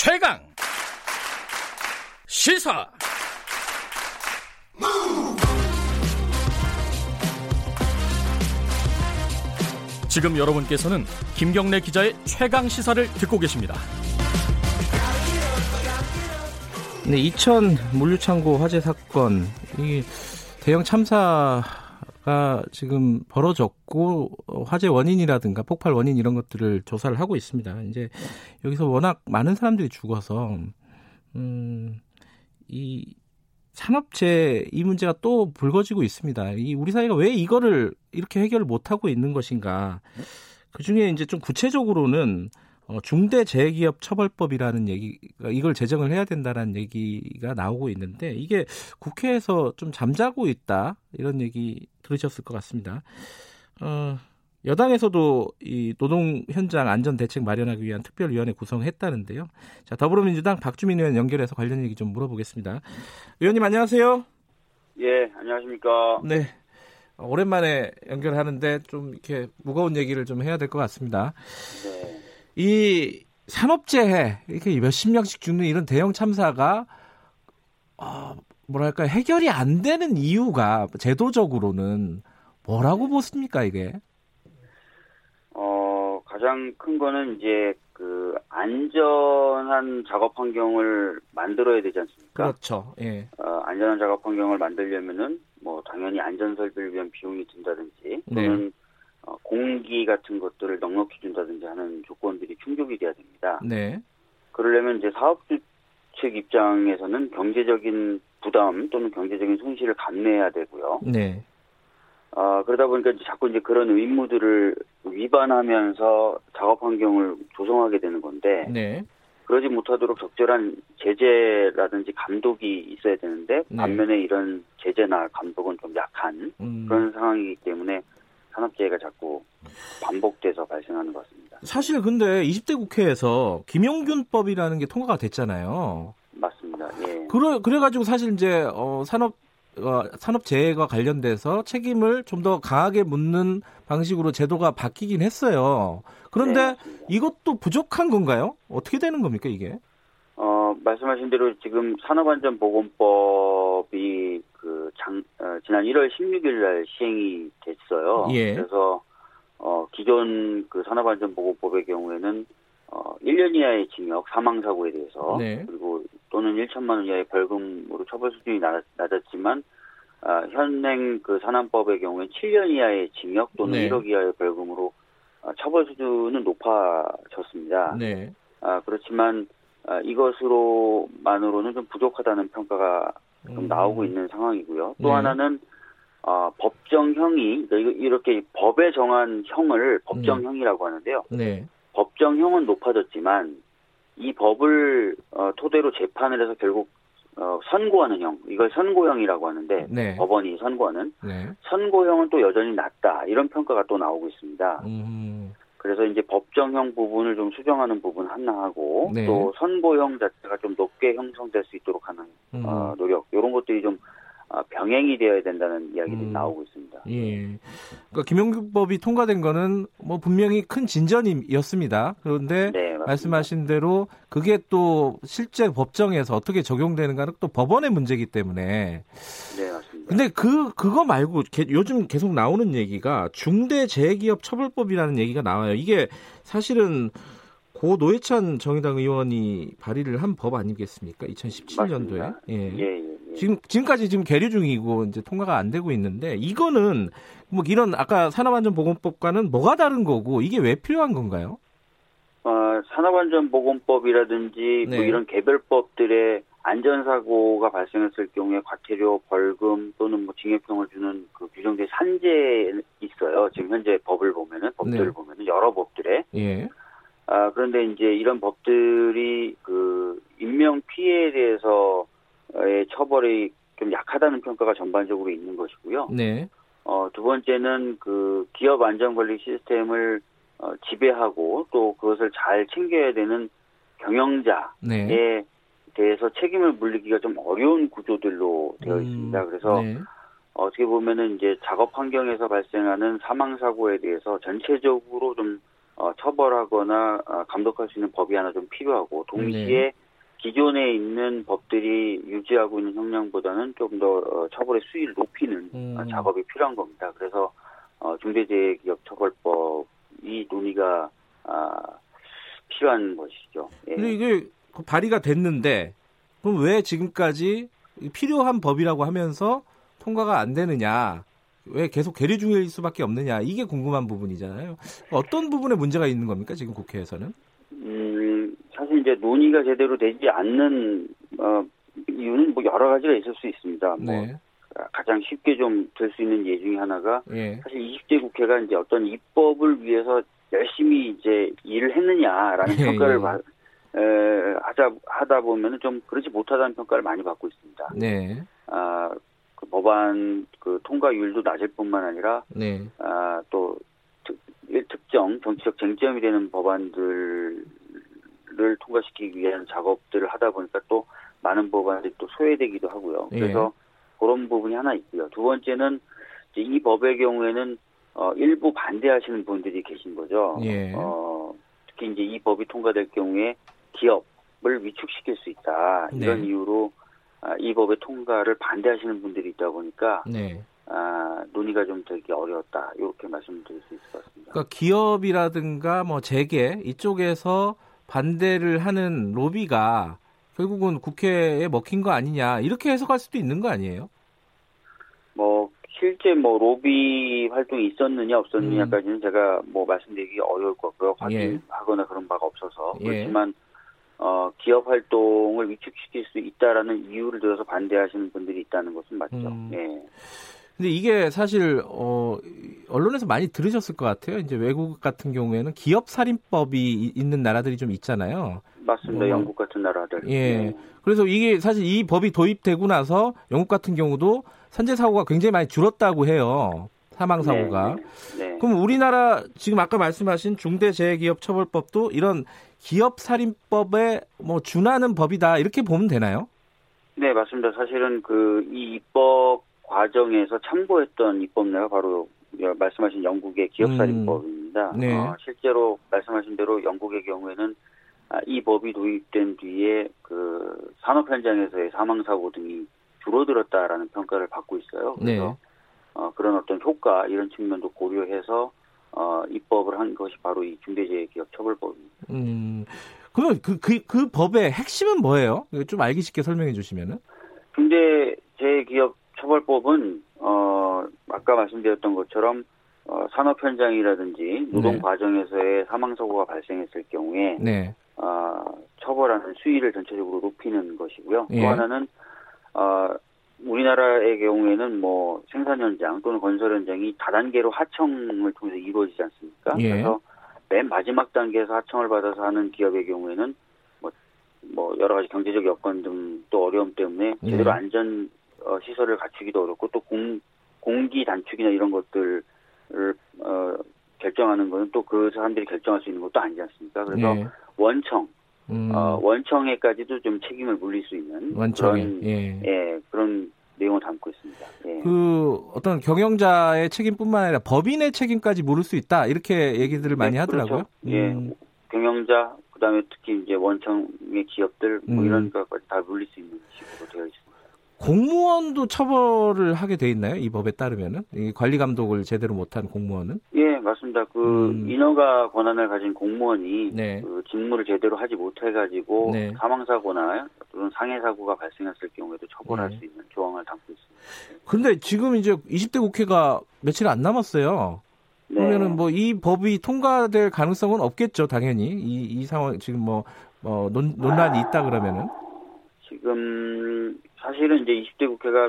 최강. 시사. 지금 여러분께서는 김경래 기자의 최강 시사를 듣고 계십니다. 네, 이천 물류창고 화재 사건. 이 대형 참사가 지금 벌어졌고 화재 원인이라든가 폭발 원인 이런 것들을 조사를 하고 있습니다. 이제 여기서 워낙 많은 사람들이 죽어서 음, 이 산업재 이 문제가 또 불거지고 있습니다. 이 우리 사회가 왜 이거를 이렇게 해결을 못 하고 있는 것인가? 그 중에 이제 좀 구체적으로는 어, 중대재해기업 처벌법이라는 얘기가 이걸 제정을 해야 된다라는 얘기가 나오고 있는데 이게 국회에서 좀 잠자고 있다 이런 얘기 들으셨을 것 같습니다. 어, 여당에서도 이 노동 현장 안전 대책 마련하기 위한 특별위원회 구성했다는데요. 자, 더불어민주당 박주민 의원 연결해서 관련 얘기 좀 물어보겠습니다. 의원님 안녕하세요. 예, 안녕하십니까. 네. 오랜만에 연결하는데 좀 이렇게 무거운 얘기를 좀 해야 될 것 같습니다. 네. 이 산업재해 이렇게 몇십 명씩 죽는 이런 대형 참사가 어, 뭐랄까 해결이 안 되는 이유가 제도적으로는 뭐라고 보십니까 이게? 어, 가장 큰 거는 이제 그 안전한 작업 환경을 만들어야 되지 않습니까? 그렇죠. 예. 어, 안전한 작업 환경을 만들려면은 뭐 당연히 안전 설비를 위한 비용이 든다든지 네. 또는 어, 공기 같은 것들을 넉넉히 준다든지 하는 조건들이 충족이 돼야 됩니다. 네. 그러려면 이제 사업주 측 입장에서는 경제적인 부담 또는 경제적인 손실을 감내해야 되고요. 네. 아, 그러다 보니까 이제 자꾸 이제 그런 의무들을 위반하면서 작업 환경을 조성하게 되는 건데, 네. 그러지 못하도록 적절한 제재라든지 감독이 있어야 되는데, 네. 반면에 이런 제재나 감독은 좀 약한 음, 그런 상황이기 때문에 산업재해가 자꾸 반복돼서 발생하는 것 같습니다. 사실 근데 20대 국회에서 김용균법이라는 게 통과가 됐잖아요. 맞습니다. 예. 그래 그래가지고 사실 이제 어, 산업 어, 산업재해와 관련돼서 책임을 좀 더 강하게 묻는 방식으로 제도가 바뀌긴 했어요. 그런데 네. 이것도 부족한 건가요? 어떻게 되는 겁니까 이게? 어, 말씀하신 대로 지금 산업안전보건법이 그 장, 어, 지난 1월 16일 날 시행이 됐어요. 예. 그래서 어, 기존 그 산업안전보건법의 경우에는 어, 1년 이하의 징역, 사망사고에 대해서 네. 그리고 또는 1천만 원 이하의 벌금으로 처벌 수준이 낮, 낮았지만 아, 현행 그 산안법의 경우에는 7년 이하의 징역 또는 네. 1억 이하의 벌금으로 아, 처벌 수준은 높아졌습니다. 네. 아, 그렇지만 아, 이것으로만으로는 좀 부족하다는 평가가 좀 음. 나오고 있는 상황이고요. 또 네. 하나는 아, 법정형이 그러니까 이렇게 법에 정한 형을 법정형이라고 하는데요. 네. 법정형은 높아졌지만 이 법을 어, 토대로 재판을 해서 결국 어, 선고하는 형 이걸 선고형이라고 하는데 네. 법원이 선고하는 네. 선고형은 또 여전히 낮다 이런 평가가 또 나오고 있습니다. 음. 그래서 이제 법정형 부분을 좀 수정하는 부분 하나하고 네. 또 선고형 자체가 좀 높게 형성될 수 있도록 하는 음. 어, 노력 이런 것들이 좀 아, 병행이 되어야 된다는 이야기들이 음. 나오고 있습니다. 예. 그러니까 김용균법이 통과된 거는 뭐 분명히 큰 진전이었습니다. 그런데 네. 말씀하신 대로 그게 또 실제 법정에서 어떻게 적용되는가는 또 법원의 문제이기 때문에 네 맞습니다. 근데 그 그거 말고 게- 요즘 계속 나오는 얘기가 중대재해기업 처벌법이라는 얘기가 나와요. 이게 사실은 고 노회찬 정의당 의원이 발의를 한 법 아니겠습니까? 2017년도에. 맞습니다. 예. 예, 예, 예. 지금 지금까지 지금 계류 중이고 이제 통과가 안 되고 있는데 이거는 뭐 이런 아까 산업안전보건법과는 뭐가 다른 거고 이게 왜 필요한 건가요? 어, 산업안전보건법이라든지 뭐 네. 이런 개별법들의 안전사고가 발생했을 경우에 과태료, 벌금 또는 뭐 징역형을 주는 그 규정된 산재 있어요. 지금 현재 법을 보면은 법들을 네. 보면은 여러 법들에 예. 아 그런데 이제 이런 법들이 그 인명 피해에 대해서의 처벌이 좀 약하다는 평가가 전반적으로 있는 것이고요. 네. 어, 두 번째는 그 기업 안전 관리 시스템을 어, 지배하고 또 그것을 잘 챙겨야 되는 경영자에 네. 대해서 책임을 물리기가 좀 어려운 구조들로 되어 음, 있습니다. 그래서 네. 어떻게 보면은 이제 작업 환경에서 발생하는 사망 사고에 대해서 전체적으로 좀 어, 처벌하거나 어, 감독할 수 있는 법이 하나 좀 필요하고 동시에 네. 기존에 있는 법들이 유지하고 있는 형량보다는 좀 더 어, 처벌의 수위를 높이는 음. 작업이 필요한 겁니다. 그래서 어, 중대재해기업처벌법 이 논의가 아, 필요한 것이죠. 예. 근데 이게 발의가 됐는데 그럼 왜 지금까지 필요한 법이라고 하면서 통과가 안 되느냐? 왜 계속 계류 중일 수밖에 없느냐? 이게 궁금한 부분이잖아요. 어떤 부분에 문제가 있는 겁니까 지금 국회에서는? 음, 사실 이제 논의가 제대로 되지 않는 어, 이유는 뭐 여러 가지가 있을 수 있습니다. 뭐 네. 가장 쉽게 좀 될 수 있는 예 중에 하나가 예. 사실 20대 국회가 이제 어떤 입법을 위해서 열심히 이제 일을 했느냐라는 예, 평가를 예. 받, 에, 하자 하다 보면은 좀 그렇지 못하다는 평가를 많이 받고 있습니다. 네. 아, 그 법안 그 통과율도 낮을 뿐만 아니라 네. 아, 또 특, 특정 정치적 쟁점이 되는 법안들을 통과시키기 위한 작업들을 하다 보니까 또 많은 법안들이 또 소외되기도 하고요. 예. 그래서 예. 그런 부분이 하나 있고요. 두 번째는 이 법의 경우에는 어, 일부 반대하시는 분들이 계신 거죠. 예. 어, 특히 이제 이 법이 통과될 경우에 기업을 위축시킬 수 있다. 이런 네. 이유로 아, 이 법의 통과를 반대하시는 분들이 있다 보니까 네. 아, 논의가 좀 되기 어려웠다. 이렇게 말씀드릴 수 있을 것 같습니다. 그러니까 기업이라든가 뭐 재계 이쪽에서 반대를 하는 로비가 결국은 국회에 먹힌 거 아니냐 이렇게 해석할 수도 있는 거 아니에요? 뭐 실제 뭐 로비 활동이 있었느냐 없었느냐까지는 음. 제가 뭐 말씀드리기 어려울 것 같고요. 예. 확인하거나 예. 그런 바가 없어서 예. 그렇지만 어, 기업 활동을 위축시킬 수 있다라는 이유를 들어서 반대하시는 분들이 있다는 것은 맞죠. 음. 예. 근데 이게 사실 어 언론에서 많이 들으셨을 것 같아요. 이제 외국 같은 경우에는 기업 살인법이 있는 나라들이 좀 있잖아요. 맞습니다. 뭐, 영국 같은 나라들. 예. 네. 그래서 이게 사실 이 법이 도입되고 나서 영국 같은 경우도 산재 사고가 굉장히 많이 줄었다고 해요. 사망 사고가. 네, 네, 네. 그럼 우리나라 지금 아까 말씀하신 중대재해기업처벌법도 이런 기업 살인법에 뭐 준하는 법이다 이렇게 보면 되나요? 네, 맞습니다. 사실은 그 이 입법 과정에서 참고했던 입법례가 바로 말씀하신 영국의 기업살인법입니다. 음, 네. 어, 실제로 말씀하신 대로 영국의 경우에는 아, 이 법이 도입된 뒤에 그 산업 현장에서의 사망 사고 등이 줄어들었다라는 평가를 받고 있어요. 그래서 네. 어, 그런 어떤 효과 이런 측면도 고려해서 어, 입법을 한 것이 바로 이 중대재해기업처벌법입니다. 음, 그러면 그, 그, 그 법의 핵심은 뭐예요? 좀 알기 쉽게 설명해 주시면은. 중대재해기업 처벌법은 어 아까 말씀드렸던 것처럼 어, 산업 현장이라든지 노동 네. 과정에서의 사망 사고가 발생했을 경우에 네. 어, 처벌하는 수위를 전체적으로 높이는 것이고요. 예. 또 하나는 어, 우리나라의 경우에는 뭐 생산 현장 또는 건설 현장이 다단계로 하청을 통해서 이루어지지 않습니까? 예. 그래서 맨 마지막 단계에서 하청을 받아서 하는 기업의 경우에는 뭐, 뭐 여러 가지 경제적 여건 등 또 어려움 때문에 예. 제대로 안전 어, 시설을 갖추기도 어렵고 또 공, 공기 단축이나 이런 것들을 어, 결정하는 것은 또그 사람들이 결정할 수 있는 것도 아니지 않습니까? 그래서 예. 원청 음. 어, 원청에까지도 좀 책임을 물릴 수 있는 원청에. 그런 예. 예. 그런 내용을 담고 있습니다. 예. 그 어떤 경영자의 책임뿐만 아니라 법인의 책임까지 물을 수 있다 이렇게 얘기들을 많이 네, 그렇죠. 하더라고요. 예, 음. 경영자 그다음에 특히 이제 원청의 기업들 뭐 음. 이런 것까지 다 물릴 수 있는 식으로 되어 있습니다. 공무원도 처벌을 하게 돼 있나요? 이 법에 따르면은 이 관리 감독을 제대로 못한 공무원은? 예, 맞습니다. 그 음. 인허가 권한을 가진 공무원이 네. 그 직무를 제대로 하지 못해가지고 네. 사망 사고나 또는 상해 사고가 발생했을 경우에도 처벌할 네. 수 있는 조항을 담고 있습니다. 근데 지금 이제 20대 국회가 며칠 안 남았어요. 네. 그러면은 뭐 이 법이 통과될 가능성은 없겠죠, 당연히 이, 이 상황 지금 뭐, 뭐 논, 논란이 있다 그러면은. 지금 사실은 이제 20대 국회가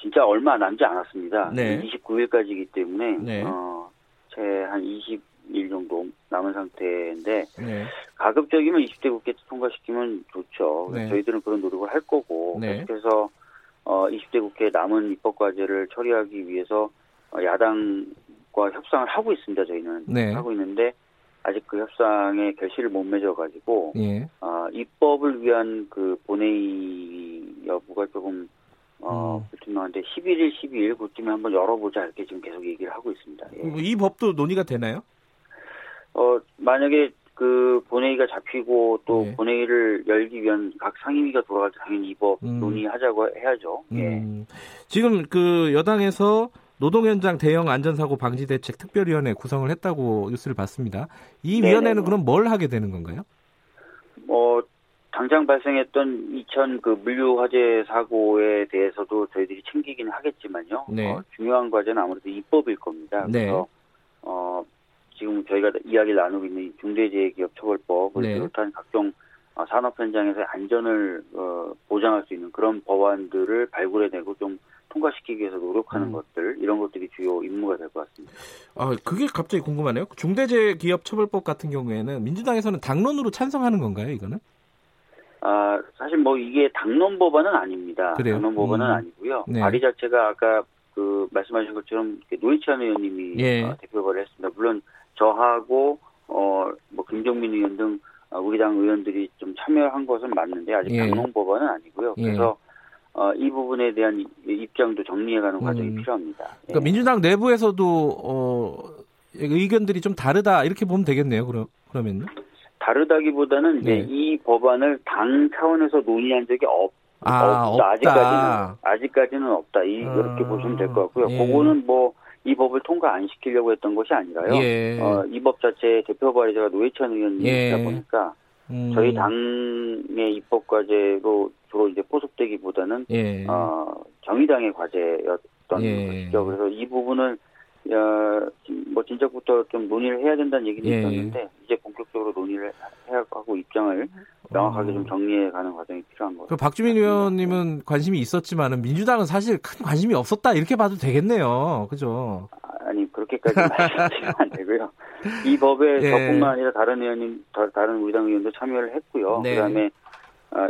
진짜 얼마 남지 않았습니다. 네. 29일까지이기 때문에 네. 어, 채한 20일 정도 남은 상태인데 네. 가급적이면 20대 국회 통과시키면 좋죠. 네. 저희들은 그런 노력을 할 거고 네. 계속해서 어, 20대 국회 남은 입법 과제를 처리하기 위해서 어, 야당과 협상을 하고 있습니다. 저희는 네. 하고 있는데 아직 그 협상에 결실을 못 맺어가지고 예. 어, 입법을 위한 그 본회의 여부가 조금 어, 불투명한데 음. 11일, 12일 그쯤에 한번 열어보자 이렇게 지금 계속 얘기를 하고 있습니다. 예. 이 법도 논의가 되나요? 어 만약에 그 본회의가 잡히고 또 네. 본회의를 열기 위한 각 상임위가 돌아갈 때 당연히 이법 음. 논의하자고 해야죠. 예. 음. 지금 그 여당에서 노동 현장 대형 안전사고 방지 대책 특별위원회 구성을 했다고 뉴스를 봤습니다. 이 위원회는 네네. 그럼 뭘 하게 되는 건가요? 뭐 당장 발생했던 2000그 물류 화재 사고에 대해서도 저희들이 챙기기는 하겠지만요. 네. 어, 중요한 과제는 아무래도 입법일 겁니다. 네. 그래서 어, 지금 저희가 이야기를 나누고 있는 중대재해기업처벌법을 네. 비롯한 각종 어, 산업 현장에서의 안전을 어, 보장할 수 있는 그런 법안들을 발굴해내고 좀 통과시키기 위해서 노력하는 음. 것들 이런 것들이 주요 임무가 될 것 같습니다. 아 그게 갑자기 궁금하네요. 중대재해기업처벌법 같은 경우에는 민주당에서는 당론으로 찬성하는 건가요? 이거는? 아 사실 뭐 이게 당론 법안은 아닙니다. 그래요? 당론 법안은 음. 아니고요. 네. 발의 자체가 아까 그 말씀하신 것처럼 노회찬 의원님이 예. 어, 대표 발의 했습니다. 물론 저하고 어 뭐 김종민 의원 등 어, 우리 당 의원들이 좀 참여한 것은 맞는데 아직 예. 당론 법안은 아니고요. 예. 그래서 예. 어, 이 부분에 대한 입장도 정리해가는 과정이 음. 필요합니다. 그러니까 예. 민주당 내부에서도 어, 의견들이 좀 다르다 이렇게 보면 되겠네요. 그러, 그러면요. 다르다기보다는 네. 이 법안을 당 차원에서 논의한 적이 없, 아, 없다. 없다. 아직까지는 아직까지는 없다. 이렇게 아, 보시면 될 것 같고요. 예. 그거는 뭐 이 법을 통과 안 시키려고 했던 것이 아니라요. 예. 어, 이 법 자체 대표 발의자가 노회찬 의원이다 예. 보니까 음. 저희 당의 입법 과제로 주로 이제 포섭되기보다는 예. 어, 정의당의 과제였던 예. 것이죠. 그래서 이 부분을 어, 뭐 진작부터 좀 논의를 해야 된다는 얘기도 예. 있었는데 이제 본격적으로 논의를 해야 하고 입장을 명확하게 어. 좀 정리해가는 과정이 필요한 거죠. 그 박주민 의원님은 관심이 있었지만은 민주당은 사실 큰 관심이 없었다 이렇게 봐도 되겠네요. 그죠? 아니 그렇게까지 말씀드리면 안 되고요. 이 법에 예. 저뿐만 아니라 다른 의원님, 다른 우리 당 의원도 참여를 했고요. 네. 그다음에 아,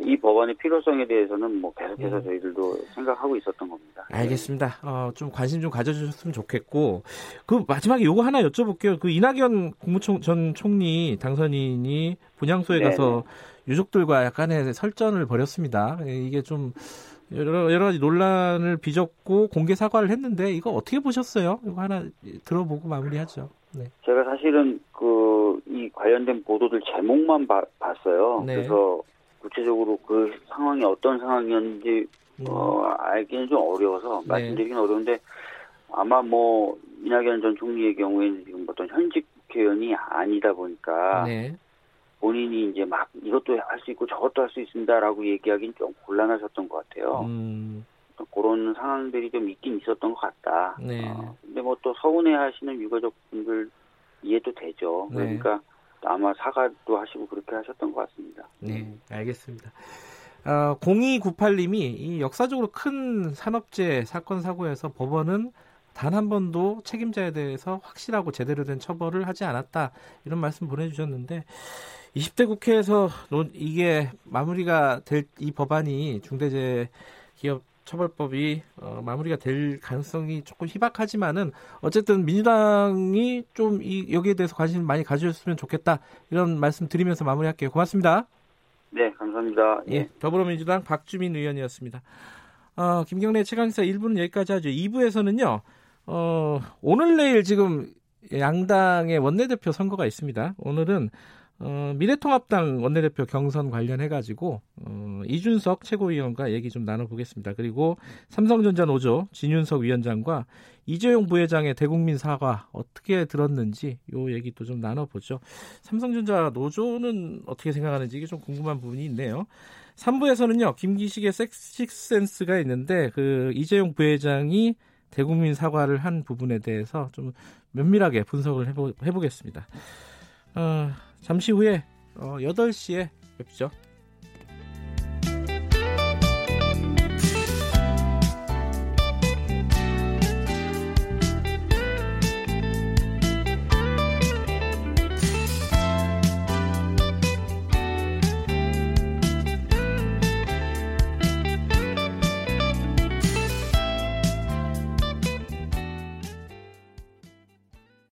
이 법안의 필요성에 대해서는 뭐 계속해서 음. 저희들도 생각하고 있었던 겁니다. 알겠습니다. 어, 좀 관심 좀 가져주셨으면 좋겠고 그 마지막에 요거 하나 여쭤볼게요. 그 이낙연 국무총 전 총리 당선인이 분향소에 네네. 가서 유족들과 약간의 설전을 벌였습니다. 예, 이게 좀 여러, 여러 가지 논란을 빚었고 공개 사과를 했는데 이거 어떻게 보셨어요? 이거 하나 들어보고 마무리하죠. 네. 제가 사실은 그 이 관련된 보도들 제목만 바, 봤어요. 네. 그래서 구체적으로 그 상황이 어떤 상황이었는지 음. 어, 알기는 좀 어려워서 네. 말씀드리긴 어려운데 아마 뭐 이낙연 전 총리의 경우에는 지금 어떤 현직 국회의원이 아니다 보니까 네. 본인이 이제 막 이것도 할 수 있고 저것도 할 수 있습니다라고 얘기하기는 좀 곤란하셨던 것 같아요. 음. 그런 상황들이 좀 있긴 있었던 것 같다. 네. 어, 근데 뭐 또 서운해 하시는 유가족분들 이해도 되죠. 네. 그러니까 아마 사과도 하시고 그렇게 하셨던 것 같습니다. 네, 알겠습니다. 어, 0298님이 이 역사적으로 큰 산업재해 사건 사고에서 법원은 단 한 번도 책임자에 대해서 확실하고 제대로 된 처벌을 하지 않았다 이런 말씀 보내주셨는데 20대 국회에서 이게 마무리가 될 이 법안이 중대재해 기업 처벌법이 어, 마무리가 될 가능성이 조금 희박하지만은 어쨌든 민주당이 좀 이 여기에 대해서 관심 많이 가져줬으면 좋겠다 이런 말씀 드리면서 마무리할게요. 고맙습니다. 네, 감사합니다. 예, 더불어민주당 박주민 의원이었습니다. 어, 김경래 최강사 1부는 여기까지 하죠. 2부에서는요. 어, 오늘 내일 지금 양당의 원내대표 선거가 있습니다. 오늘은 어, 미래통합당 원내대표 경선 관련해 가지고 어, 이준석 최고위원과 얘기 좀 나눠보겠습니다. 그리고 삼성전자 노조 진윤석 위원장과 이재용 부회장의 대국민 사과 어떻게 들었는지 요 얘기도 좀 나눠보죠. 삼성전자 노조는 어떻게 생각하는지 이게 좀 궁금한 부분이 있네요. 3부에서는요 김기식의 섹시센스가 있는데 그 이재용 부회장이 대국민 사과를 한 부분에 대해서 좀 면밀하게 분석을 해보, 해보겠습니다. 어, 잠시 후에 어, 8시에 뵙죠.